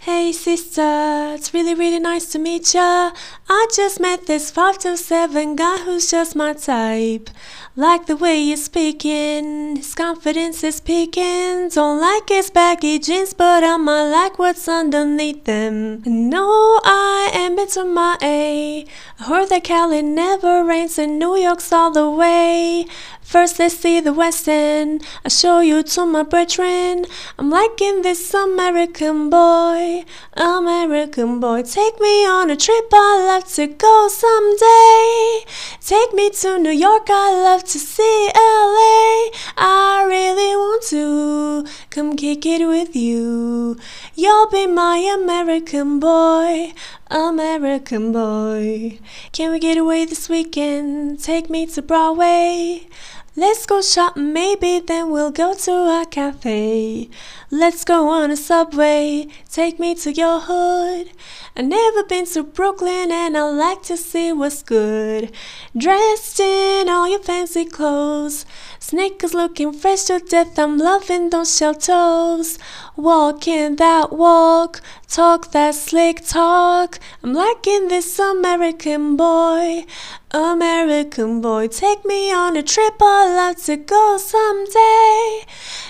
Hey sister, it's really really nice to meet ya. I just met this 5 to 7 guy who's just my type. Like the way he's speaking, his confidence is peaking. Don't like his baggy jeans, but I might like what's underneath them. No, I am into my A. I heard that Cali never rains and New York's all the way. First, let's see the West End. I'll show you to my brethren. I'm liking this American boy, American boy. Take me on a trip, I'd love to go someday. Take me to New York, I'd love to see LA. I really want to come kick it with you. You'll be my American boy, American boy. Can we get away this weekend? Take me to Broadway. Let's go shop, maybe then we'll go to a cafe. Let's go on a subway, take me to your hood. I've never been to Brooklyn and I like to see what's good. Dressed in all your fancy clothes, sneakers looking fresh to death. I'm loving those shell toes. Walking that walk, talk that slick talk. I'm liking this American boy. American boy, take me on a trip. I'd love to go someday.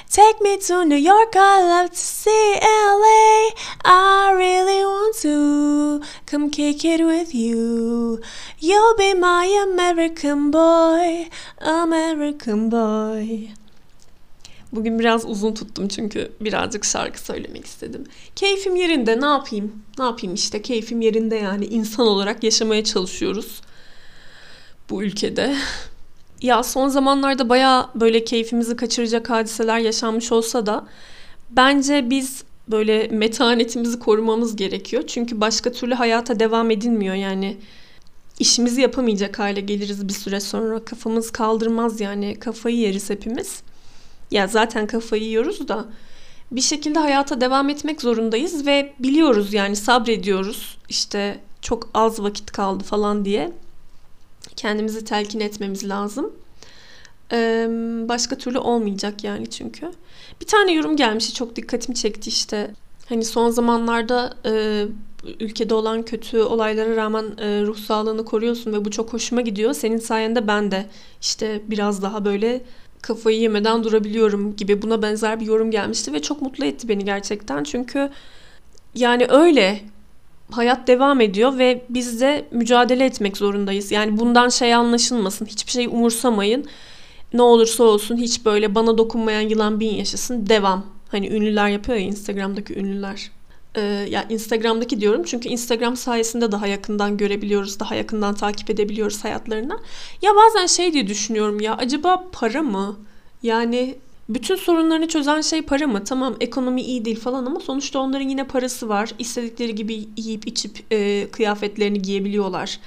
Take me to New York. I'd love to see LA. I really want to come kick it with you. You'll be my American boy, American boy. Bugün biraz uzun tuttum çünkü birazcık şarkı söylemek istedim. Keyfim yerinde ne yapayım? Ne yapayım işte keyfim yerinde yani insan olarak yaşamaya çalışıyoruz bu ülkede. Ya son zamanlarda baya böyle keyfimizi kaçıracak hadiseler yaşanmış olsa da bence biz böyle metanetimizi korumamız gerekiyor. Çünkü başka türlü hayata devam edilmiyor yani. işimizi yapamayacak hale geliriz bir süre sonra. Kafamız kaldırmaz yani. Kafayı yeriz hepimiz. Ya zaten kafayı yiyoruz da bir şekilde hayata devam etmek zorundayız ve biliyoruz yani sabrediyoruz. İşte çok az vakit kaldı falan diye kendimizi telkin etmemiz lazım. Ee, başka türlü olmayacak yani çünkü. Bir tane yorum gelmişti çok dikkatimi çekti işte. Hani son zamanlarda e, ülkede olan kötü olaylara rağmen e, ruh sağlığını koruyorsun ve bu çok hoşuma gidiyor. Senin sayende ben de işte biraz daha böyle kafayı yemeden durabiliyorum gibi buna benzer bir yorum gelmişti ve çok mutlu etti beni gerçekten. Çünkü yani öyle hayat devam ediyor ve biz de mücadele etmek zorundayız. Yani bundan şey anlaşılmasın. Hiçbir şey umursamayın. Ne olursa olsun hiç böyle bana dokunmayan yılan bin yaşasın. Devam. Hani ünlüler yapıyor ya Instagram'daki ünlüler. Ee, ya Instagram'daki diyorum çünkü Instagram sayesinde daha yakından görebiliyoruz, daha yakından takip edebiliyoruz hayatlarına. Ya bazen şey diye düşünüyorum ya acaba para mı? Yani bütün sorunlarını çözen şey para mı? Tamam ekonomi iyi değil falan ama sonuçta onların yine parası var. İstedikleri gibi yiyip içip e, kıyafetlerini giyebiliyorlar.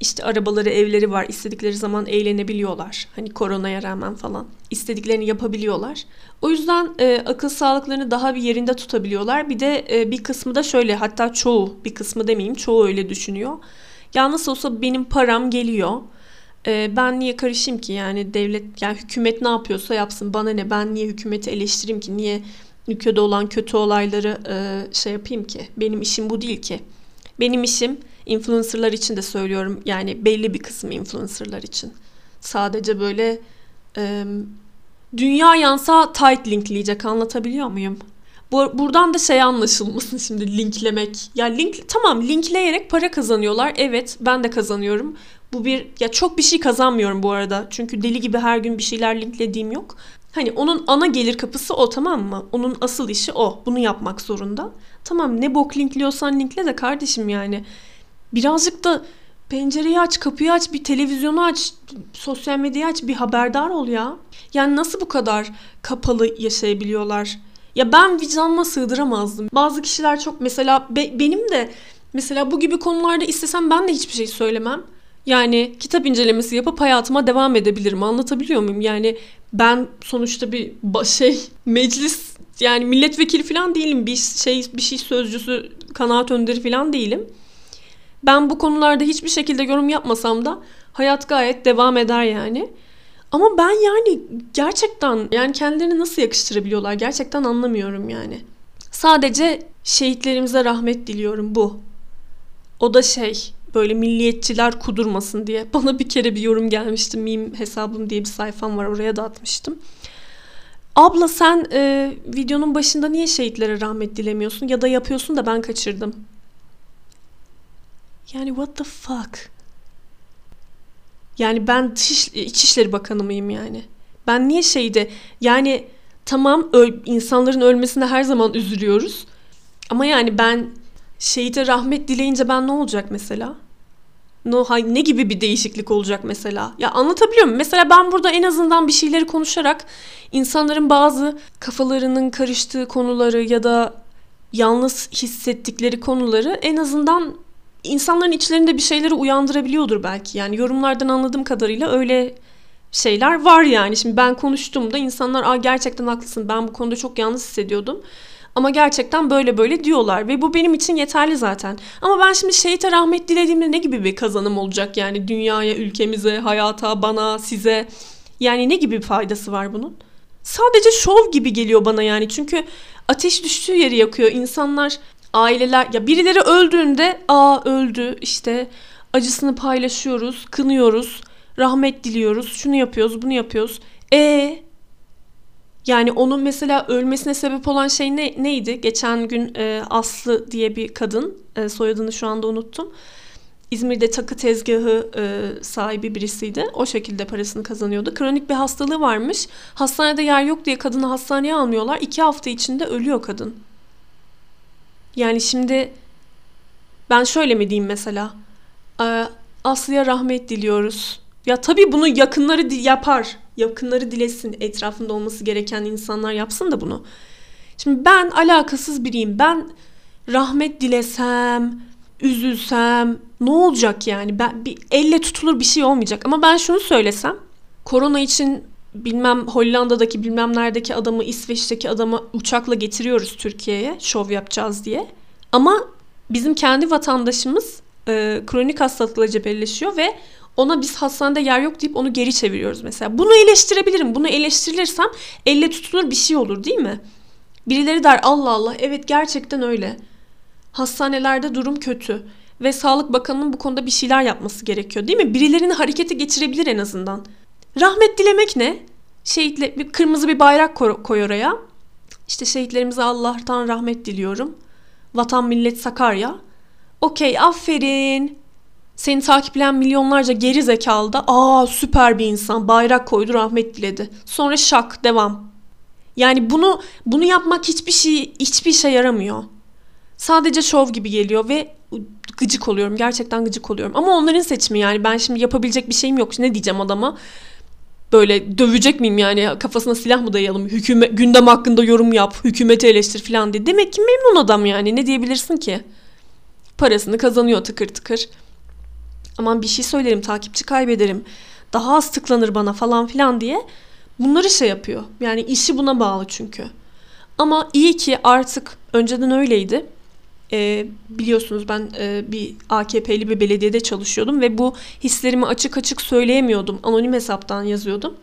İşte arabaları, evleri var. İstedikleri zaman eğlenebiliyorlar. Hani koronaya rağmen falan. İstediklerini yapabiliyorlar. O yüzden e, akıl sağlıklarını daha bir yerinde tutabiliyorlar. Bir de e, bir kısmı da şöyle hatta çoğu bir kısmı demeyeyim çoğu öyle düşünüyor. Ya nasıl olsa benim param geliyor. E, ben niye karışayım ki yani devlet yani hükümet ne yapıyorsa yapsın bana ne ben niye hükümeti eleştireyim ki niye ülkede olan kötü olayları e, şey yapayım ki benim işim bu değil ki. Benim işim influencerlar için de söylüyorum yani belli bir kısmı influencerlar için. Sadece böyle e, dünya yansa tight linkleyecek anlatabiliyor muyum? Bu, buradan da şey anlaşılmasın şimdi linklemek. Ya link tamam linkleyerek para kazanıyorlar. Evet ben de kazanıyorum. Bu bir ya çok bir şey kazanmıyorum bu arada. Çünkü deli gibi her gün bir şeyler linklediğim yok. Hani onun ana gelir kapısı o tamam mı? Onun asıl işi o. Bunu yapmak zorunda. Tamam ne bok linkliyorsan linkle de kardeşim yani. Birazcık da pencereyi aç, kapıyı aç, bir televizyonu aç, sosyal medyayı aç, bir haberdar ol ya. Yani nasıl bu kadar kapalı yaşayabiliyorlar? Ya ben vicdanıma sığdıramazdım. Bazı kişiler çok mesela be, benim de mesela bu gibi konularda istesem ben de hiçbir şey söylemem. Yani kitap incelemesi yapıp hayatıma devam edebilirim. Anlatabiliyor muyum? Yani ben sonuçta bir şey meclis yani milletvekili falan değilim. Bir şey bir şey sözcüsü, kanaat önderi falan değilim. Ben bu konularda hiçbir şekilde yorum yapmasam da hayat gayet devam eder yani. Ama ben yani gerçekten yani kendilerini nasıl yakıştırabiliyorlar gerçekten anlamıyorum yani. Sadece şehitlerimize rahmet diliyorum bu. O da şey böyle milliyetçiler kudurmasın diye. Bana bir kere bir yorum gelmişti. Meme hesabım diye bir sayfam var. Oraya da atmıştım. Abla sen e, videonun başında niye şehitlere rahmet dilemiyorsun? Ya da yapıyorsun da ben kaçırdım. Yani what the fuck? Yani ben dış, İçişleri Bakanı mıyım yani? Ben niye şeyde yani tamam öl, insanların ölmesine her zaman üzülüyoruz. Ama yani ben şehite rahmet dileyince ben ne olacak mesela? No, ne gibi bir değişiklik olacak mesela? Ya anlatabiliyor muyum? Mesela ben burada en azından bir şeyleri konuşarak insanların bazı kafalarının karıştığı konuları ya da yalnız hissettikleri konuları en azından insanların içlerinde bir şeyleri uyandırabiliyordur belki. Yani yorumlardan anladığım kadarıyla öyle şeyler var yani. Şimdi ben konuştuğumda insanlar Aa, gerçekten haklısın ben bu konuda çok yalnız hissediyordum. Ama gerçekten böyle böyle diyorlar ve bu benim için yeterli zaten. Ama ben şimdi şehite rahmet dilediğimde ne gibi bir kazanım olacak yani dünyaya, ülkemize, hayata, bana, size? Yani ne gibi bir faydası var bunun? Sadece şov gibi geliyor bana yani çünkü ateş düştüğü yeri yakıyor. İnsanlar, aileler ya birileri öldüğünde aa öldü işte acısını paylaşıyoruz, kınıyoruz, rahmet diliyoruz, şunu yapıyoruz, bunu yapıyoruz. E yani onun mesela ölmesine sebep olan şey ne, neydi? Geçen gün e, Aslı diye bir kadın, e, soyadını şu anda unuttum. İzmir'de takı tezgahı e, sahibi birisiydi. O şekilde parasını kazanıyordu. Kronik bir hastalığı varmış. Hastanede yer yok diye kadını hastaneye almıyorlar. İki hafta içinde ölüyor kadın. Yani şimdi ben şöyle mi diyeyim mesela? E, Aslı'ya rahmet diliyoruz. Ya tabii bunu yakınları yapar yakınları dilesin, etrafında olması gereken insanlar yapsın da bunu. Şimdi ben alakasız biriyim. Ben rahmet dilesem, üzülsem ne olacak yani? Ben bir elle tutulur bir şey olmayacak. Ama ben şunu söylesem, korona için bilmem Hollanda'daki bilmem neredeki adamı, İsveç'teki adamı uçakla getiriyoruz Türkiye'ye şov yapacağız diye. Ama bizim kendi vatandaşımız e, kronik hastalıkla cebelleşiyor ve ona biz hastanede yer yok deyip onu geri çeviriyoruz mesela. Bunu eleştirebilirim. Bunu eleştirilirsem elle tutulur bir şey olur değil mi? Birileri der Allah Allah evet gerçekten öyle. Hastanelerde durum kötü ve Sağlık Bakanı'nın bu konuda bir şeyler yapması gerekiyor değil mi? Birilerini harekete geçirebilir en azından. Rahmet dilemek ne? Şehitle bir kırmızı bir bayrak koy, oraya. İşte şehitlerimize Allah'tan rahmet diliyorum. Vatan millet Sakarya. Okey aferin. Seni takipleyen milyonlarca geri zekalı da aa süper bir insan bayrak koydu rahmet diledi. Sonra şak devam. Yani bunu bunu yapmak hiçbir şey hiçbir işe yaramıyor. Sadece şov gibi geliyor ve gıcık oluyorum. Gerçekten gıcık oluyorum. Ama onların seçimi yani. Ben şimdi yapabilecek bir şeyim yok. Ne diyeceğim adama? Böyle dövecek miyim yani? Kafasına silah mı dayayalım? Hükümet, gündem hakkında yorum yap. Hükümeti eleştir falan diye. Demek ki memnun adam yani. Ne diyebilirsin ki? Parasını kazanıyor tıkır tıkır aman bir şey söylerim takipçi kaybederim daha az tıklanır bana falan filan diye bunları şey yapıyor. Yani işi buna bağlı çünkü. Ama iyi ki artık önceden öyleydi. Ee, biliyorsunuz ben e, bir AKP'li bir belediyede çalışıyordum ve bu hislerimi açık açık söyleyemiyordum. Anonim hesaptan yazıyordum.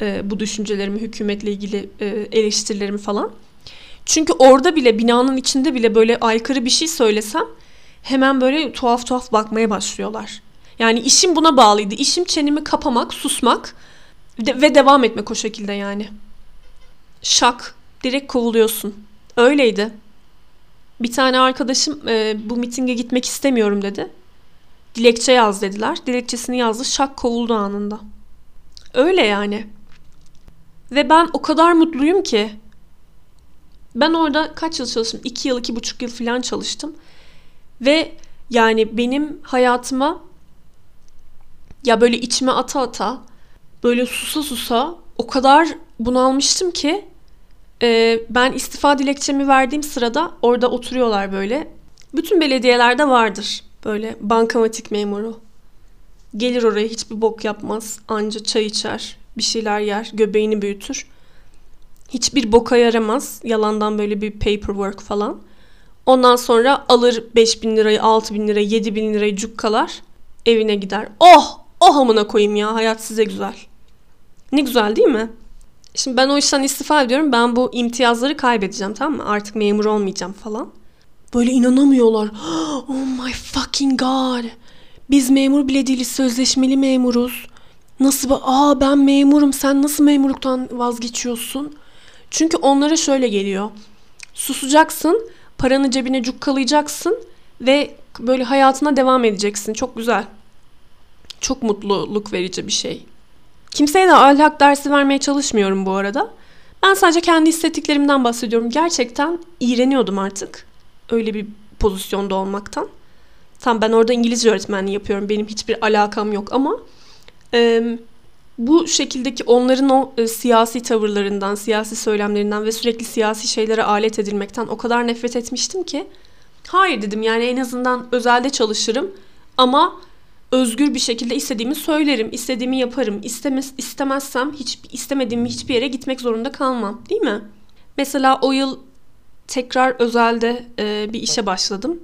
E, bu düşüncelerimi, hükümetle ilgili e, eleştirilerimi falan. Çünkü orada bile binanın içinde bile böyle aykırı bir şey söylesem hemen böyle tuhaf tuhaf bakmaya başlıyorlar. Yani işim buna bağlıydı. İşim çenemi kapamak, susmak ve devam etmek o şekilde yani. Şak. Direkt kovuluyorsun. Öyleydi. Bir tane arkadaşım e, bu mitinge gitmek istemiyorum dedi. Dilekçe yaz dediler. Dilekçesini yazdı. Şak kovuldu anında. Öyle yani. Ve ben o kadar mutluyum ki. Ben orada kaç yıl çalıştım? İki yıl, iki buçuk yıl falan çalıştım. Ve yani benim hayatıma ya böyle içime ata ata böyle susa susa o kadar bunalmıştım ki e, ben istifa dilekçemi verdiğim sırada orada oturuyorlar böyle. Bütün belediyelerde vardır böyle bankamatik memuru. Gelir oraya hiçbir bok yapmaz. Anca çay içer, bir şeyler yer, göbeğini büyütür. Hiçbir boka yaramaz. Yalandan böyle bir paperwork falan. Ondan sonra alır 5 bin lirayı, 6 bin lirayı, 7 bin lirayı cukkalar. Evine gider. Oh! Oh amına koyayım ya hayat size güzel. Ne güzel değil mi? Şimdi ben o işten istifa ediyorum. Ben bu imtiyazları kaybedeceğim tamam mı? Artık memur olmayacağım falan. Böyle inanamıyorlar. Oh my fucking god. Biz memur bile değiliz. Sözleşmeli memuruz. Nasıl? Aa ben memurum. Sen nasıl memurluktan vazgeçiyorsun? Çünkü onlara şöyle geliyor. Susacaksın. Paranı cebine cukkalayacaksın. Ve böyle hayatına devam edeceksin. Çok güzel. Çok mutluluk verici bir şey. Kimseye de ahlak dersi vermeye çalışmıyorum bu arada. Ben sadece kendi hissettiklerimden bahsediyorum. Gerçekten iğreniyordum artık. Öyle bir pozisyonda olmaktan. Tam ben orada İngilizce öğretmenliği yapıyorum. Benim hiçbir alakam yok ama bu şekildeki onların o e, siyasi tavırlarından, siyasi söylemlerinden ve sürekli siyasi şeylere alet edilmekten o kadar nefret etmiştim ki hayır dedim yani en azından özelde çalışırım ama özgür bir şekilde istediğimi söylerim, istediğimi yaparım. İstemez, istemezsem hiç istemediğim hiçbir yere gitmek zorunda kalmam, değil mi? Mesela o yıl tekrar özelde e, bir işe başladım.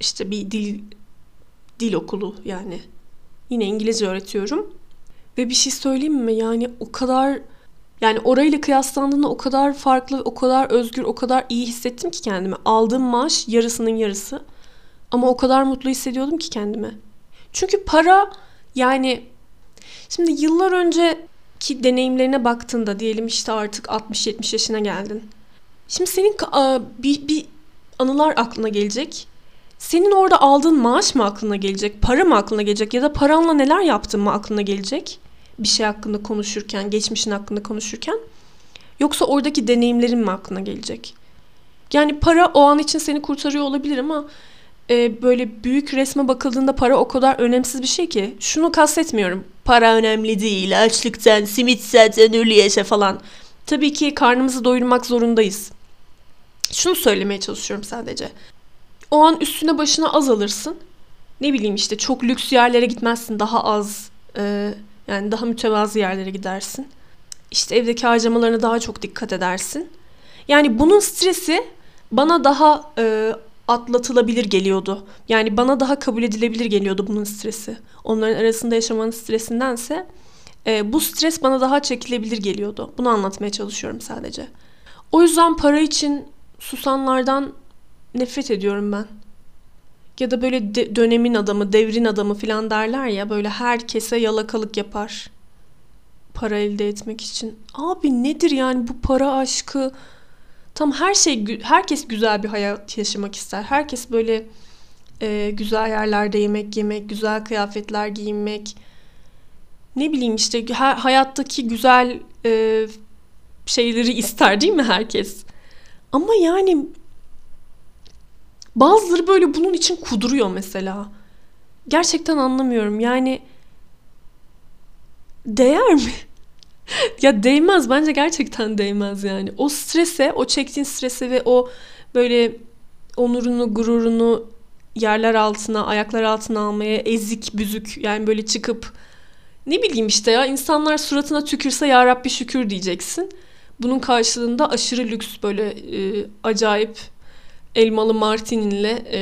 İşte bir dil dil okulu yani. Yine İngilizce öğretiyorum. Ve bir şey söyleyeyim mi? Yani o kadar yani orayla kıyaslandığında o kadar farklı, o kadar özgür, o kadar iyi hissettim ki kendimi. Aldığım maaş yarısının yarısı. Ama o kadar mutlu hissediyordum ki kendimi. Çünkü para yani şimdi yıllar önceki deneyimlerine baktığında diyelim işte artık 60-70 yaşına geldin. Şimdi senin bir, bir anılar aklına gelecek. Senin orada aldığın maaş mı aklına gelecek? Para mı aklına gelecek? Ya da paranla neler yaptın mı aklına gelecek? Bir şey hakkında konuşurken, geçmişin hakkında konuşurken. Yoksa oradaki deneyimlerin mi aklına gelecek? Yani para o an için seni kurtarıyor olabilir ama e, böyle büyük resme bakıldığında para o kadar önemsiz bir şey ki. Şunu kastetmiyorum. Para önemli değil. Açlıktan, simit zaten ölü yaşa falan. Tabii ki karnımızı doyurmak zorundayız. Şunu söylemeye çalışıyorum sadece. O an üstüne başına az alırsın. Ne bileyim işte çok lüks yerlere gitmezsin. Daha az e, yani daha mütevazı yerlere gidersin. İşte evdeki harcamalarına daha çok dikkat edersin. Yani bunun stresi bana daha e, atlatılabilir geliyordu. Yani bana daha kabul edilebilir geliyordu bunun stresi. Onların arasında yaşamanın stresindense e, bu stres bana daha çekilebilir geliyordu. Bunu anlatmaya çalışıyorum sadece. O yüzden para için susanlardan nefret ediyorum ben. Ya da böyle de, dönemin adamı, devrin adamı falan derler ya böyle herkese yalakalık yapar. Para elde etmek için. Abi nedir yani bu para aşkı? Tam her şey herkes güzel bir hayat yaşamak ister. Herkes böyle e, güzel yerlerde yemek yemek, güzel kıyafetler giyinmek. Ne bileyim işte her, hayattaki güzel e, şeyleri ister değil mi herkes? Ama yani bazıları böyle bunun için kuduruyor mesela. Gerçekten anlamıyorum. Yani değer mi? ya değmez bence gerçekten değmez yani. O strese, o çektiğin strese ve o böyle onurunu, gururunu yerler altına, ayaklar altına almaya ezik, büzük yani böyle çıkıp ne bileyim işte ya insanlar suratına tükürse ya Rabbi şükür diyeceksin. Bunun karşılığında aşırı lüks böyle e, acayip elmalı martininle e,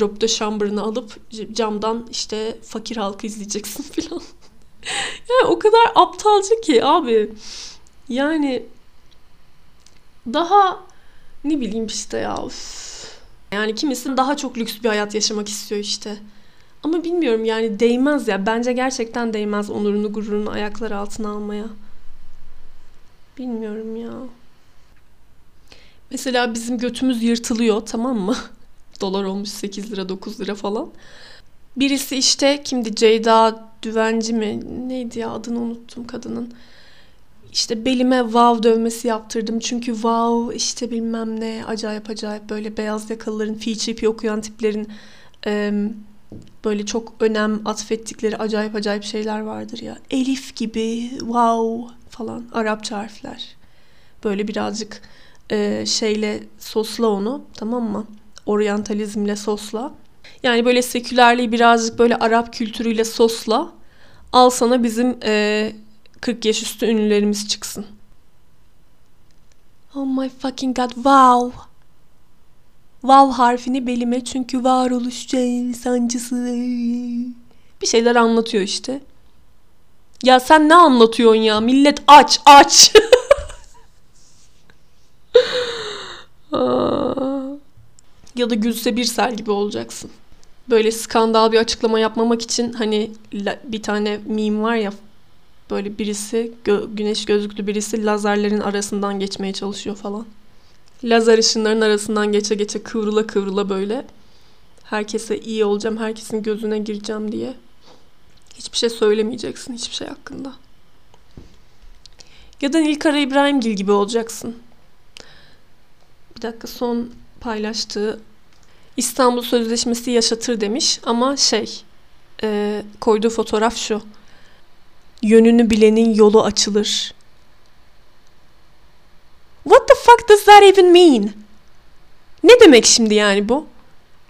Rob de Chamber'ını alıp camdan işte fakir halkı izleyeceksin filan. yani o kadar aptalca ki abi. Yani daha ne bileyim işte ya. Üf. Yani kimisinin daha çok lüks bir hayat yaşamak istiyor işte. Ama bilmiyorum yani değmez ya. Bence gerçekten değmez onurunu gururunu ayaklar altına almaya. Bilmiyorum ya. Mesela bizim götümüz yırtılıyor tamam mı? Dolar olmuş 8 lira 9 lira falan. Birisi işte kimdi Ceyda Düvenci mi? Neydi ya adını unuttum kadının. İşte belime wow dövmesi yaptırdım. Çünkü wow işte bilmem ne acayip acayip böyle beyaz yakalıların feature okuyan tiplerin e, böyle çok önem atfettikleri acayip acayip şeyler vardır ya. Elif gibi wow falan Arapça harfler. Böyle birazcık e, şeyle sosla onu tamam mı? Oryantalizmle sosla. Yani böyle sekülerliği birazcık böyle Arap kültürüyle sosla. Al sana bizim e, 40 yaş üstü ünlülerimiz çıksın. Oh my fucking god wow. Wow harfini belime çünkü varoluş sancısı. Bir şeyler anlatıyor işte. Ya sen ne anlatıyorsun ya? Millet aç aç. Ya da Gülse Birsel gibi olacaksın. Böyle skandal bir açıklama yapmamak için hani bir tane meme var ya böyle birisi gö- güneş gözlüklü birisi lazerlerin arasından geçmeye çalışıyor falan. Lazer ışınların arasından geçe geçe kıvrıla kıvrıla böyle herkese iyi olacağım, herkesin gözüne gireceğim diye. Hiçbir şey söylemeyeceksin hiçbir şey hakkında. Ya da Nilkara İbrahimgil gibi olacaksın. Bir dakika son paylaştığı İstanbul Sözleşmesi yaşatır demiş ama şey e, koyduğu fotoğraf şu. Yönünü bilenin yolu açılır. What the fuck does that even mean? Ne demek şimdi yani bu?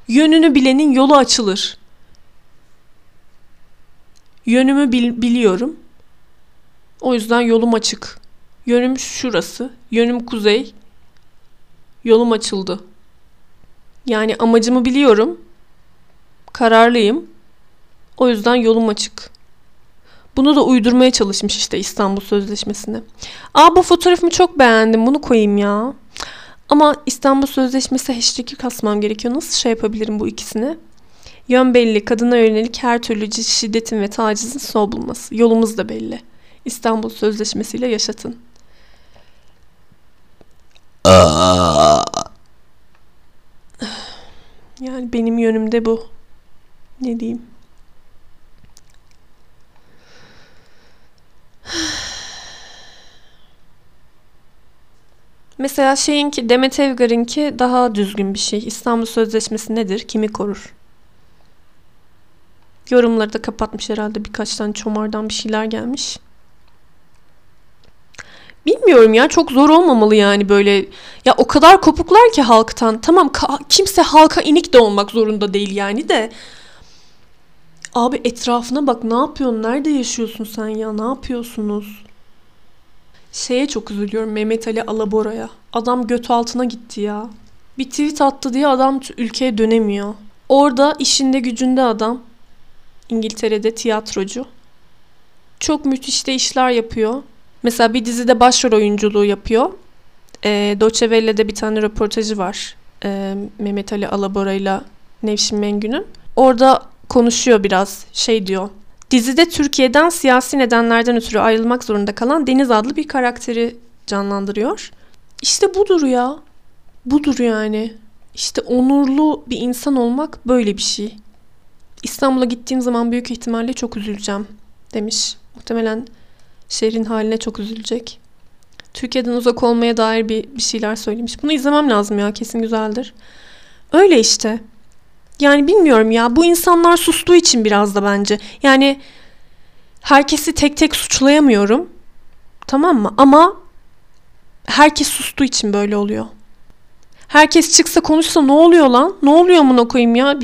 Yönünü bilenin yolu açılır. Yönümü bil- biliyorum. O yüzden yolum açık. Yönüm şurası. Yönüm kuzey. Yolum açıldı. Yani amacımı biliyorum. Kararlıyım. O yüzden yolum açık. Bunu da uydurmaya çalışmış işte İstanbul Sözleşmesi'ne. Aa bu fotoğrafımı çok beğendim. Bunu koyayım ya. Ama İstanbul Sözleşmesi hashtag'i kasmam gerekiyor. Nasıl şey yapabilirim bu ikisini? Yön belli. Kadına yönelik her türlü şiddetin ve tacizin son bulması. Yolumuz da belli. İstanbul Sözleşmesi ile yaşatın. Yani benim yönümde bu. Ne diyeyim? Mesela şeyinki Demet Evgar'ınki daha düzgün bir şey. İstanbul Sözleşmesi nedir? Kimi korur? Yorumları da kapatmış herhalde birkaç tane çomardan bir şeyler gelmiş. Bilmiyorum ya çok zor olmamalı yani böyle. Ya o kadar kopuklar ki halktan. Tamam kimse halka inik de olmak zorunda değil yani de. Abi etrafına bak ne yapıyorsun? Nerede yaşıyorsun sen ya? Ne yapıyorsunuz? Şeye çok üzülüyorum Mehmet Ali Alabora'ya. Adam göt altına gitti ya. Bir tweet attı diye adam ülkeye dönemiyor. Orada işinde gücünde adam. İngiltere'de tiyatrocu. Çok müthiş de işler yapıyor. Mesela bir dizide başrol oyunculuğu yapıyor. E, Deutsche Welle'de bir tane röportajı var. E, Mehmet Ali Alabora ile Nevşin Mengü'nün. Orada konuşuyor biraz. Şey diyor. Dizide Türkiye'den siyasi nedenlerden ötürü ayrılmak zorunda kalan Deniz adlı bir karakteri canlandırıyor. İşte budur ya. Budur yani. İşte onurlu bir insan olmak böyle bir şey. İstanbul'a gittiğim zaman büyük ihtimalle çok üzüleceğim demiş. Muhtemelen şehrin haline çok üzülecek. Türkiye'den uzak olmaya dair bir, bir şeyler söylemiş. Bunu izlemem lazım ya kesin güzeldir. Öyle işte. Yani bilmiyorum ya bu insanlar sustuğu için biraz da bence. Yani herkesi tek tek suçlayamıyorum. Tamam mı? Ama herkes sustuğu için böyle oluyor. Herkes çıksa konuşsa ne oluyor lan? Ne oluyor amına koyayım ya?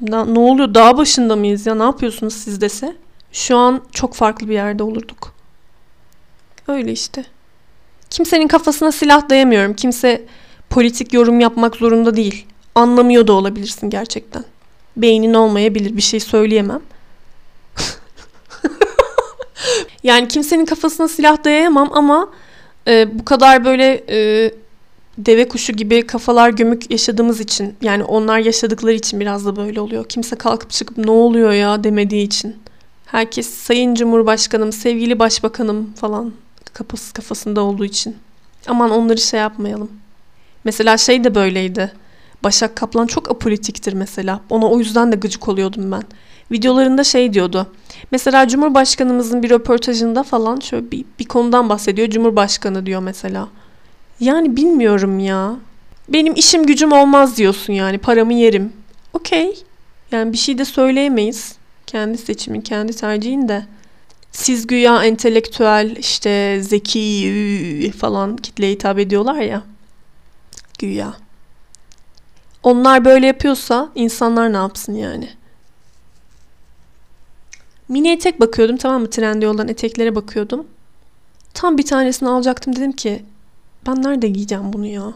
Ne oluyor? Dağ başında mıyız ya? Ne yapıyorsunuz siz dese? Şu an çok farklı bir yerde olurduk. Öyle işte. Kimsenin kafasına silah dayamıyorum. Kimse politik yorum yapmak zorunda değil. Anlamıyor da olabilirsin gerçekten. Beynin olmayabilir. Bir şey söyleyemem. yani kimsenin kafasına silah dayayamam ama e, bu kadar böyle e, deve kuşu gibi kafalar gömük yaşadığımız için yani onlar yaşadıkları için biraz da böyle oluyor. Kimse kalkıp çıkıp ne oluyor ya demediği için. Herkes sayın cumhurbaşkanım, sevgili başbakanım falan kafası kafasında olduğu için. Aman onları şey yapmayalım. Mesela şey de böyleydi. Başak Kaplan çok apolitiktir mesela. Ona o yüzden de gıcık oluyordum ben. Videolarında şey diyordu. Mesela Cumhurbaşkanımızın bir röportajında falan şöyle bir, bir konudan bahsediyor. Cumhurbaşkanı diyor mesela. Yani bilmiyorum ya. Benim işim gücüm olmaz diyorsun yani. Paramı yerim. Okey. Yani bir şey de söyleyemeyiz. Kendi seçimin, kendi tercihin de. Siz güya entelektüel, işte zeki falan kitleye hitap ediyorlar ya. Güya. Onlar böyle yapıyorsa insanlar ne yapsın yani? Mini etek bakıyordum tamam mı? Trendi olan eteklere bakıyordum. Tam bir tanesini alacaktım dedim ki ben nerede giyeceğim bunu ya?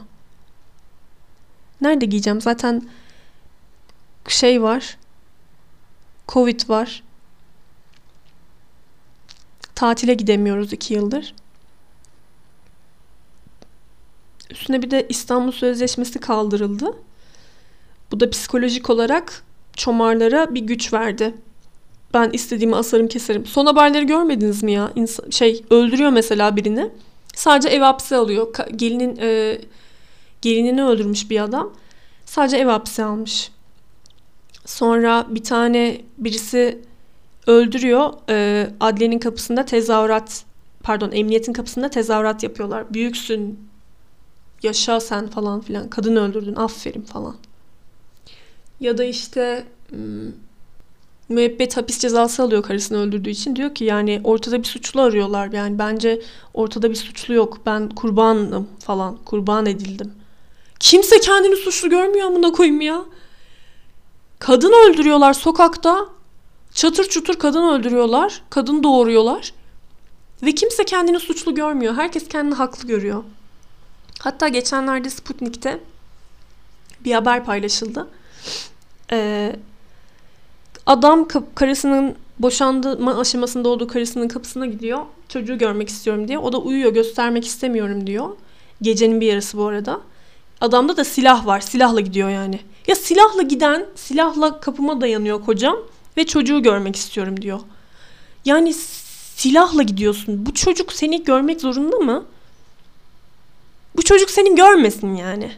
Nerede giyeceğim? Zaten şey var. Covid var. Tatile gidemiyoruz iki yıldır. Üstüne bir de İstanbul Sözleşmesi kaldırıldı. Bu da psikolojik olarak çomarlara bir güç verdi. Ben istediğimi asarım keserim. Son haberleri görmediniz mi ya? İnsan, şey öldürüyor mesela birini. Sadece ev hapsi alıyor. Ka- gelinin e, gelinini öldürmüş bir adam. Sadece ev hapsi almış. Sonra bir tane birisi öldürüyor. E, adliyenin kapısında tezahürat pardon emniyetin kapısında tezahürat yapıyorlar. Büyüksün yaşa sen falan filan kadın öldürdün aferin falan. Ya da işte müebbet hapis cezası alıyor karısını öldürdüğü için. Diyor ki yani ortada bir suçlu arıyorlar. Yani bence ortada bir suçlu yok. Ben kurbanım falan. Kurban edildim. Kimse kendini suçlu görmüyor amına koyayım ya. Kadın öldürüyorlar sokakta. Çatır çutur kadın öldürüyorlar. Kadın doğuruyorlar. Ve kimse kendini suçlu görmüyor. Herkes kendini haklı görüyor. Hatta geçenlerde Sputnik'te bir haber paylaşıldı. Ee, adam karısının boşanma aşamasında olduğu karısının kapısına gidiyor. Çocuğu görmek istiyorum diye. O da uyuyor göstermek istemiyorum diyor. Gecenin bir yarısı bu arada. Adamda da silah var. Silahla gidiyor yani. Ya silahla giden silahla kapıma dayanıyor kocam ve çocuğu görmek istiyorum diyor. Yani silahla gidiyorsun. Bu çocuk seni görmek zorunda mı? Bu çocuk seni görmesin yani.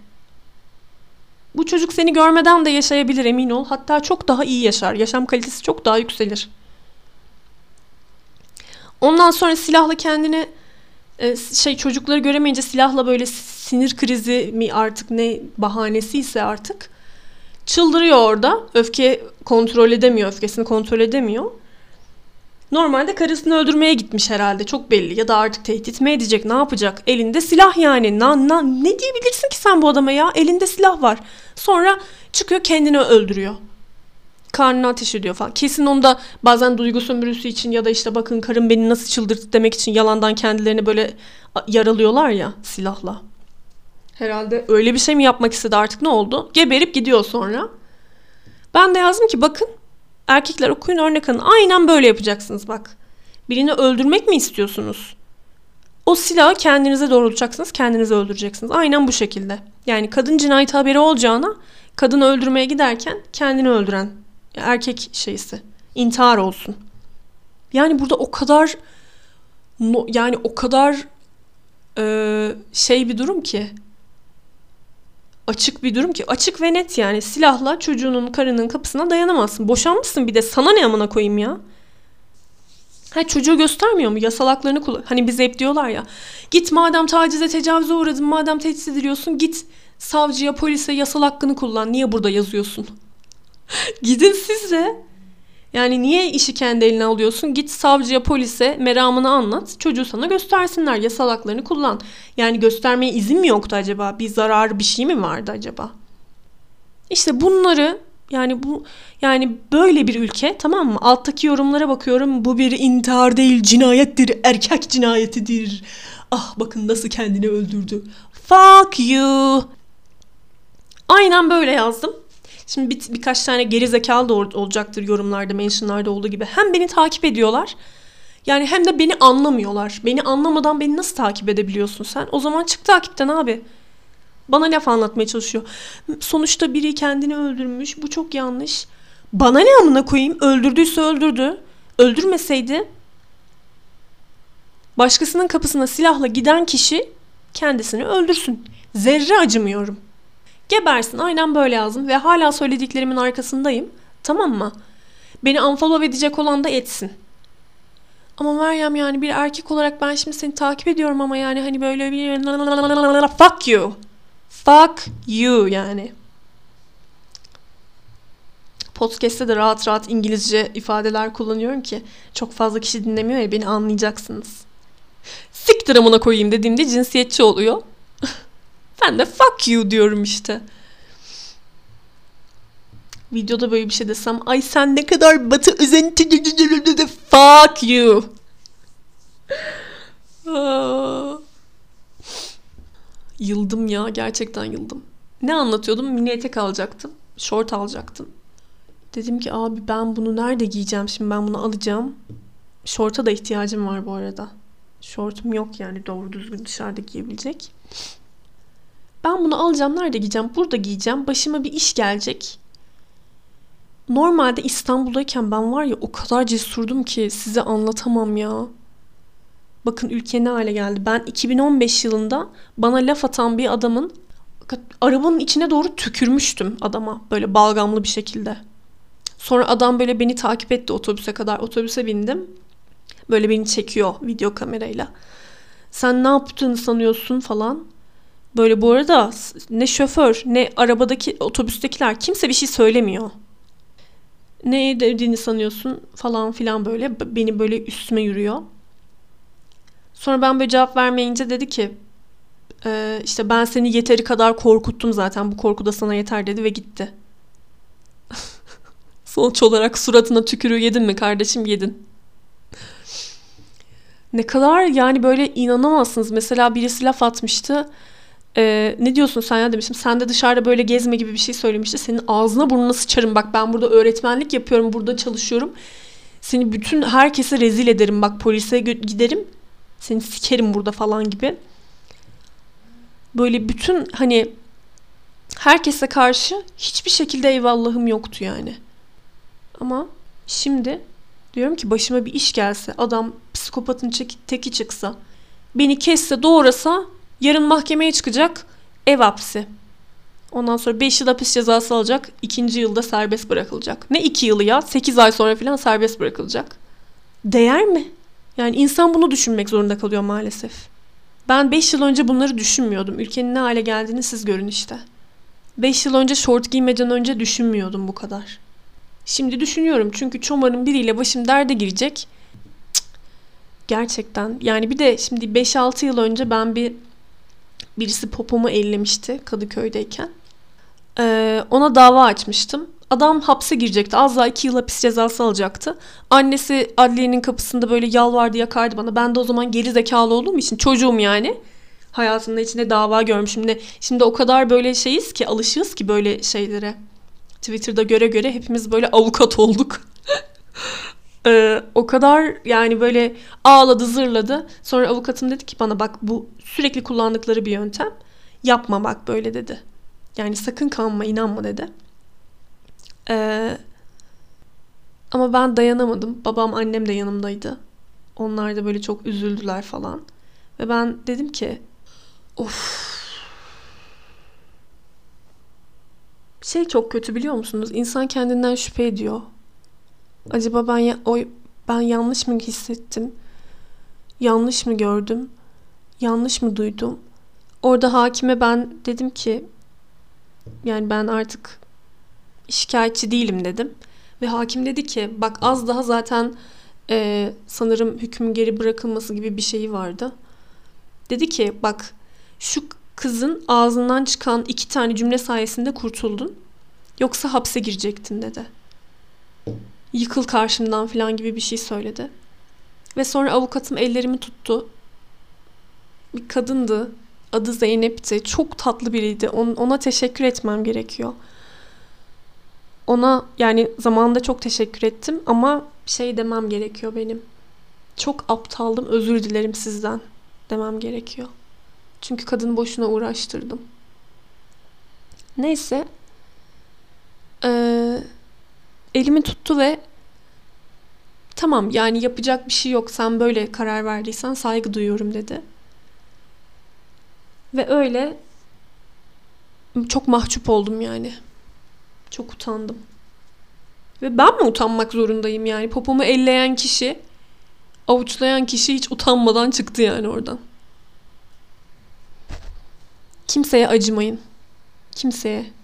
Bu çocuk seni görmeden de yaşayabilir emin ol. Hatta çok daha iyi yaşar. Yaşam kalitesi çok daha yükselir. Ondan sonra silahla kendini e, şey çocukları göremeyince silahla böyle sinir krizi mi artık ne bahanesi ise artık çıldırıyor orada. Öfke kontrol edemiyor, öfkesini kontrol edemiyor. Normalde karısını öldürmeye gitmiş herhalde çok belli. Ya da artık tehdit mi edecek ne yapacak? Elinde silah yani. Na, na, ne diyebilirsin ki sen bu adama ya? Elinde silah var. Sonra çıkıyor kendini öldürüyor. Karnına ateş ediyor falan. Kesin onda bazen duygu sömürüsü için ya da işte bakın karım beni nasıl çıldırttı demek için yalandan kendilerini böyle yaralıyorlar ya silahla herhalde öyle bir şey mi yapmak istedi artık ne oldu geberip gidiyor sonra ben de yazdım ki bakın Erkekler okuyun örnek alın. Aynen böyle yapacaksınız bak. Birini öldürmek mi istiyorsunuz? O silahı kendinize doğrultacaksınız, kendinizi öldüreceksiniz. Aynen bu şekilde. Yani kadın cinayet haberi olacağına kadını öldürmeye giderken kendini öldüren erkek şeysi. intihar olsun. Yani burada o kadar yani o kadar şey bir durum ki açık bir durum ki açık ve net yani silahla çocuğunun karının kapısına dayanamazsın. Boşanmışsın bir de sana ne amına koyayım ya. Ha çocuğu göstermiyor mu? Yasal haklarını kullan. Hani bize hep diyorlar ya. Git madem tacize tecavüze uğradın, madem tehdit ediliyorsun git savcıya, polise yasal hakkını kullan. Niye burada yazıyorsun? Gidin siz de yani niye işi kendi eline alıyorsun? Git savcıya, polise meramını anlat. Çocuğu sana göstersinler. Yasal haklarını kullan. Yani göstermeye izin mi yoktu acaba? Bir zararı bir şey mi vardı acaba? İşte bunları yani bu yani böyle bir ülke tamam mı? Alttaki yorumlara bakıyorum. Bu bir intihar değil, cinayettir, erkek cinayetidir. Ah bakın nasıl kendini öldürdü. Fuck you. Aynen böyle yazdım. Şimdi bir, birkaç tane geri zekalı da olacaktır yorumlarda, mentionlarda olduğu gibi. Hem beni takip ediyorlar. Yani hem de beni anlamıyorlar. Beni anlamadan beni nasıl takip edebiliyorsun sen? O zaman çık takipten abi. Bana laf anlatmaya çalışıyor. Sonuçta biri kendini öldürmüş. Bu çok yanlış. Bana ne amına koyayım? Öldürdüyse öldürdü. Öldürmeseydi başkasının kapısına silahla giden kişi kendisini öldürsün. Zerre acımıyorum. Gebersin aynen böyle yazdım ve hala söylediklerimin arkasındayım. Tamam mı? Beni unfollow edecek olan da etsin. Ama Meryem yani bir erkek olarak ben şimdi seni takip ediyorum ama yani hani böyle bir fuck you. Fuck you yani. Podcast'te de rahat rahat İngilizce ifadeler kullanıyorum ki çok fazla kişi dinlemiyor ya beni anlayacaksınız. Siktir amına koyayım dediğimde cinsiyetçi oluyor. Ben de fuck you diyorum işte. Videoda böyle bir şey desem ay sen ne kadar batı özenti fuck you. yıldım ya gerçekten yıldım. Ne anlatıyordum? Mini etek alacaktım. Short alacaktım. Dedim ki abi ben bunu nerede giyeceğim şimdi ben bunu alacağım. Şorta da ihtiyacım var bu arada. Şortum yok yani doğru düzgün dışarıda giyebilecek. Ben bunu alacağım nerede giyeceğim? Burada giyeceğim. Başıma bir iş gelecek. Normalde İstanbul'dayken ben var ya o kadar cesurdum ki size anlatamam ya. Bakın ülke ne hale geldi. Ben 2015 yılında bana laf atan bir adamın arabanın içine doğru tükürmüştüm adama böyle balgamlı bir şekilde. Sonra adam böyle beni takip etti otobüse kadar. Otobüse bindim. Böyle beni çekiyor video kamerayla. Sen ne yaptığını sanıyorsun falan. Böyle bu arada ne şoför ne arabadaki otobüstekiler kimse bir şey söylemiyor. Ne dediğini sanıyorsun falan filan böyle beni böyle üstüme yürüyor. Sonra ben böyle cevap vermeyince dedi ki e, işte ben seni yeteri kadar korkuttum zaten bu korku da sana yeter dedi ve gitti. Sonuç olarak suratına tükürüğü yedin mi kardeşim yedin. Ne kadar yani böyle inanamazsınız. Mesela birisi laf atmıştı. Ee, ne diyorsun sen ya demiştim. Sen de dışarıda böyle gezme gibi bir şey söylemişti. Senin ağzına burnuna sıçarım. Bak ben burada öğretmenlik yapıyorum. Burada çalışıyorum. Seni bütün herkese rezil ederim. Bak polise giderim. Seni sikerim burada falan gibi. Böyle bütün hani herkese karşı hiçbir şekilde eyvallahım yoktu yani. Ama şimdi diyorum ki başıma bir iş gelse, adam psikopatın teki çıksa, beni kesse, doğrasa yarın mahkemeye çıkacak ev hapsi. Ondan sonra 5 yıl hapis cezası alacak. ikinci yılda serbest bırakılacak. Ne 2 yılı ya? 8 ay sonra falan serbest bırakılacak. Değer mi? Yani insan bunu düşünmek zorunda kalıyor maalesef. Ben 5 yıl önce bunları düşünmüyordum. Ülkenin ne hale geldiğini siz görün işte. 5 yıl önce şort giymeden önce düşünmüyordum bu kadar. Şimdi düşünüyorum çünkü çomarın biriyle başım derde girecek. gerçekten yani bir de şimdi 5-6 yıl önce ben bir birisi popomu ellemişti Kadıköy'deyken. Ee, ona dava açmıştım. Adam hapse girecekti. Az daha iki yıl hapis cezası alacaktı. Annesi adliyenin kapısında böyle yalvardı yakardı bana. Ben de o zaman geri zekalı olduğum için çocuğum yani. Hayatımda içinde dava görmüşüm. De, şimdi o kadar böyle şeyiz ki alışığız ki böyle şeylere. Twitter'da göre göre hepimiz böyle avukat olduk. Ee, o kadar yani böyle ağladı zırladı. Sonra avukatım dedi ki bana bak bu sürekli kullandıkları bir yöntem. Yapma bak böyle dedi. Yani sakın kanma inanma dedi. Ee, ama ben dayanamadım. Babam annem de yanımdaydı. Onlar da böyle çok üzüldüler falan. Ve ben dedim ki of şey çok kötü biliyor musunuz? İnsan kendinden şüphe ediyor. Acaba ben ya, o ben yanlış mı hissettim? Yanlış mı gördüm? Yanlış mı duydum? Orada hakime ben dedim ki yani ben artık şikayetçi değilim dedim. Ve hakim dedi ki bak az daha zaten e, sanırım hüküm geri bırakılması gibi bir şeyi vardı. Dedi ki bak şu kızın ağzından çıkan iki tane cümle sayesinde kurtuldun. Yoksa hapse girecektin dedi. Yıkıl karşımdan falan gibi bir şey söyledi. Ve sonra avukatım ellerimi tuttu. Bir kadındı. Adı Zeynep'ti. Çok tatlı biriydi. Ona teşekkür etmem gerekiyor. Ona yani zamanında çok teşekkür ettim ama şey demem gerekiyor benim. Çok aptaldım özür dilerim sizden demem gerekiyor. Çünkü kadını boşuna uğraştırdım. Neyse. Ee, elimi tuttu ve tamam yani yapacak bir şey yok sen böyle karar verdiysen saygı duyuyorum dedi. Ve öyle çok mahcup oldum yani. Çok utandım. Ve ben mi utanmak zorundayım yani? Popomu elleyen kişi, avuçlayan kişi hiç utanmadan çıktı yani oradan. Kimseye acımayın. Kimseye.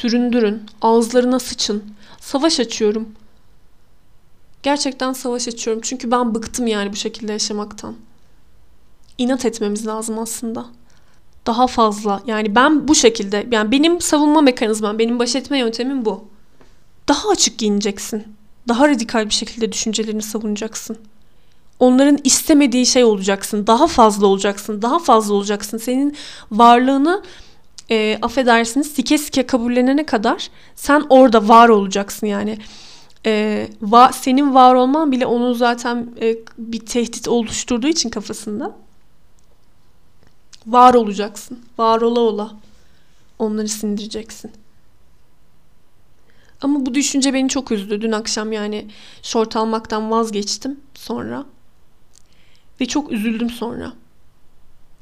Süründürün. Ağızlarına sıçın. Savaş açıyorum. Gerçekten savaş açıyorum. Çünkü ben bıktım yani bu şekilde yaşamaktan. İnat etmemiz lazım aslında daha fazla yani ben bu şekilde yani benim savunma mekanizmam, benim baş etme yöntemim bu. Daha açık giyineceksin. Daha radikal bir şekilde düşüncelerini savunacaksın. Onların istemediği şey olacaksın. Daha fazla olacaksın. Daha fazla olacaksın. Senin varlığını e, affedersiniz sike sike kabullenene kadar sen orada var olacaksın yani. E, va, senin var olman bile onun zaten e, bir tehdit oluşturduğu için kafasında Var olacaksın. Var ola ola. Onları sindireceksin. Ama bu düşünce beni çok üzdü. Dün akşam yani şort almaktan vazgeçtim sonra. Ve çok üzüldüm sonra.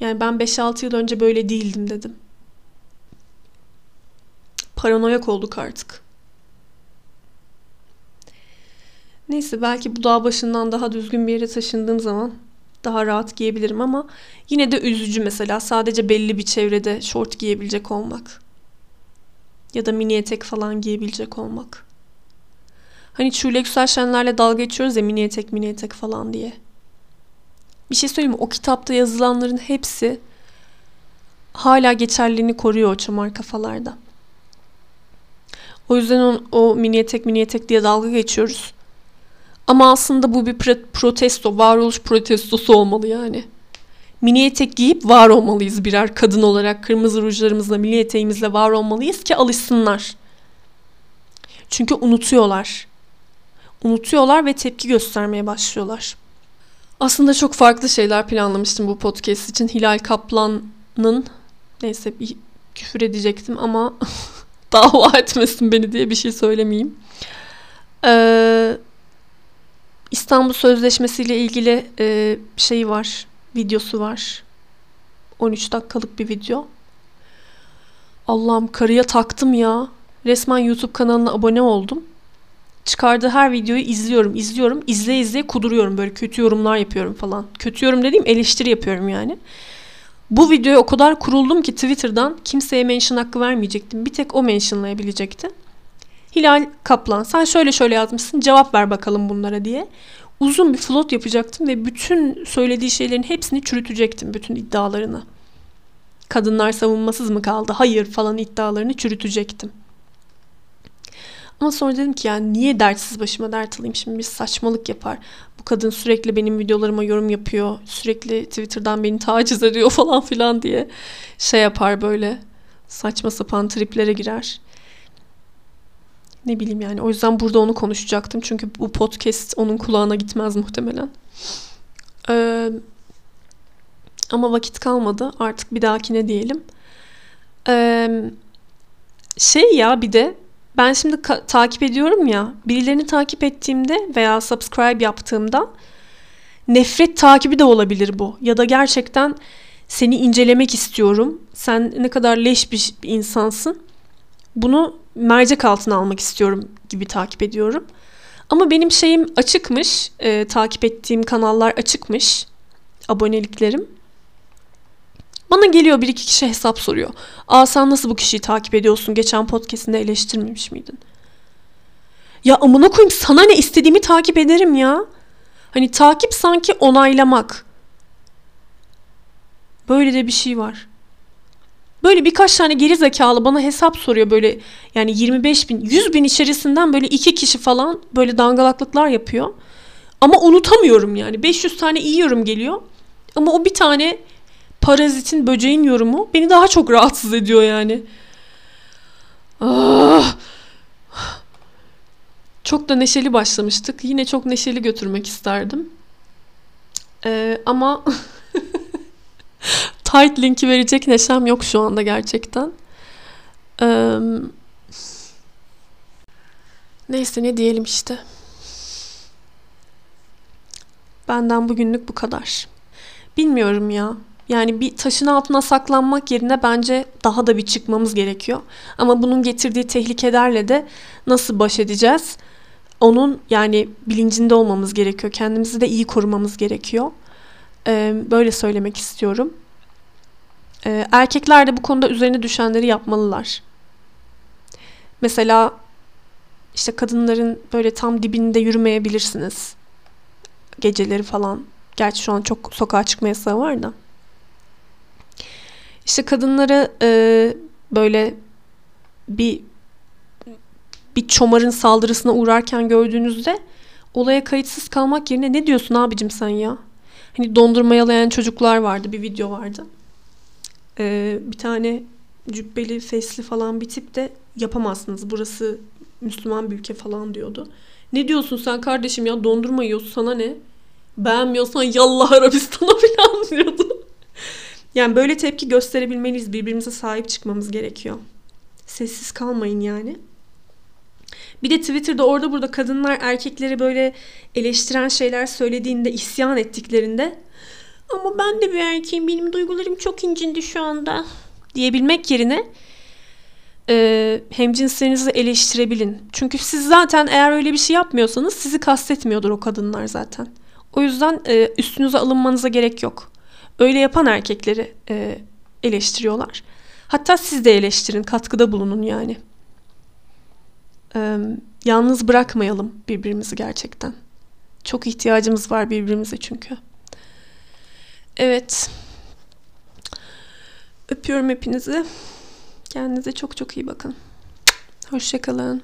Yani ben 5-6 yıl önce böyle değildim dedim. Paranoyak olduk artık. Neyse belki bu dağ başından daha düzgün bir yere taşındığım zaman daha rahat giyebilirim ama yine de üzücü mesela sadece belli bir çevrede şort giyebilecek olmak. Ya da mini etek falan giyebilecek olmak. Hani Çuğla Yüksel Şenler'le dalga geçiyoruz ya mini etek mini etek falan diye. Bir şey söyleyeyim mi? O kitapta yazılanların hepsi hala geçerliliğini koruyor o çamar kafalarda. O yüzden o, o mini etek mini etek diye dalga geçiyoruz. Ama aslında bu bir protesto, varoluş protestosu olmalı yani. Mini etek giyip var olmalıyız birer kadın olarak. Kırmızı rujlarımızla, mini eteğimizle var olmalıyız ki alışsınlar. Çünkü unutuyorlar. Unutuyorlar ve tepki göstermeye başlıyorlar. Aslında çok farklı şeyler planlamıştım bu podcast için. Hilal Kaplan'ın neyse bir küfür edecektim ama dava etmesin beni diye bir şey söylemeyeyim. Ee, İstanbul Sözleşmesi ile ilgili e, şeyi var, videosu var. 13 dakikalık bir video. Allah'ım karıya taktım ya. Resmen YouTube kanalına abone oldum. Çıkardığı her videoyu izliyorum, izliyorum. İzle izle kuduruyorum böyle kötü yorumlar yapıyorum falan. Kötü yorum dediğim eleştiri yapıyorum yani. Bu videoya o kadar kuruldum ki Twitter'dan kimseye mention hakkı vermeyecektim. Bir tek o mentionlayabilecekti. Hilal Kaplan sen şöyle şöyle yazmışsın cevap ver bakalım bunlara diye. Uzun bir flot yapacaktım ve bütün söylediği şeylerin hepsini çürütecektim bütün iddialarını. Kadınlar savunmasız mı kaldı? Hayır falan iddialarını çürütecektim. Ama sonra dedim ki yani niye dertsiz başıma dert alayım şimdi bir saçmalık yapar. Kadın sürekli benim videolarıma yorum yapıyor. Sürekli Twitter'dan beni taciz ediyor falan filan diye şey yapar böyle. Saçma sapan triplere girer. Ne bileyim yani. O yüzden burada onu konuşacaktım. Çünkü bu podcast onun kulağına gitmez muhtemelen. Ee, ama vakit kalmadı. Artık bir dahakine diyelim. Ee, şey ya bir de ben şimdi takip ediyorum ya. Birilerini takip ettiğimde veya subscribe yaptığımda nefret takibi de olabilir bu. Ya da gerçekten seni incelemek istiyorum. Sen ne kadar leş bir insansın. Bunu mercek altına almak istiyorum gibi takip ediyorum. Ama benim şeyim açıkmış. E, takip ettiğim kanallar açıkmış. Aboneliklerim. Bana geliyor bir iki kişi hesap soruyor. Aa sen nasıl bu kişiyi takip ediyorsun? Geçen podcastinde eleştirmemiş miydin? Ya amına koyayım sana ne istediğimi takip ederim ya. Hani takip sanki onaylamak. Böyle de bir şey var. Böyle birkaç tane geri zekalı bana hesap soruyor böyle yani 25 bin 100 bin içerisinden böyle iki kişi falan böyle dangalaklıklar yapıyor. Ama unutamıyorum yani 500 tane iyi yorum geliyor. Ama o bir tane parazitin böceğin yorumu beni daha çok rahatsız ediyor yani. Ah. Çok da neşeli başlamıştık. Yine çok neşeli götürmek isterdim. Ee, ama tight linki verecek neşem yok şu anda gerçekten. Ee, neyse ne diyelim işte. Benden bugünlük bu kadar. Bilmiyorum ya. Yani bir taşın altına saklanmak yerine bence daha da bir çıkmamız gerekiyor. Ama bunun getirdiği tehlikelerle de nasıl baş edeceğiz? Onun yani bilincinde olmamız gerekiyor. Kendimizi de iyi korumamız gerekiyor. Ee, böyle söylemek istiyorum. Ee, erkekler de bu konuda üzerine düşenleri yapmalılar. Mesela işte kadınların böyle tam dibinde yürümeyebilirsiniz. Geceleri falan. Gerçi şu an çok sokağa çıkma yasağı var da. İşte kadınları e, böyle bir bir çomarın saldırısına uğrarken gördüğünüzde olaya kayıtsız kalmak yerine ne diyorsun abicim sen ya? Hani dondurma yalayan çocuklar vardı bir video vardı. Ee, bir tane cübbeli, fesli falan bir tip de yapamazsınız. Burası Müslüman bir ülke falan diyordu. Ne diyorsun sen kardeşim ya dondurma yiyorsun sana ne? Beğenmiyorsan yallah Arabistan'a falan diyordu. Yani böyle tepki gösterebilmeliyiz. Birbirimize sahip çıkmamız gerekiyor. Sessiz kalmayın yani. Bir de Twitter'da orada burada kadınlar erkekleri böyle eleştiren şeyler söylediğinde, isyan ettiklerinde ama ben de bir erkeğim, benim duygularım çok incindi şu anda diyebilmek yerine e, hemcinslerinizi eleştirebilin. Çünkü siz zaten eğer öyle bir şey yapmıyorsanız sizi kastetmiyordur o kadınlar zaten. O yüzden e, üstünüze alınmanıza gerek yok. Öyle yapan erkekleri e, eleştiriyorlar. Hatta siz de eleştirin, katkıda bulunun yani. E, yalnız bırakmayalım birbirimizi gerçekten. Çok ihtiyacımız var birbirimize çünkü. Evet. Öpüyorum hepinizi. Kendinize çok çok iyi bakın. Hoşçakalın.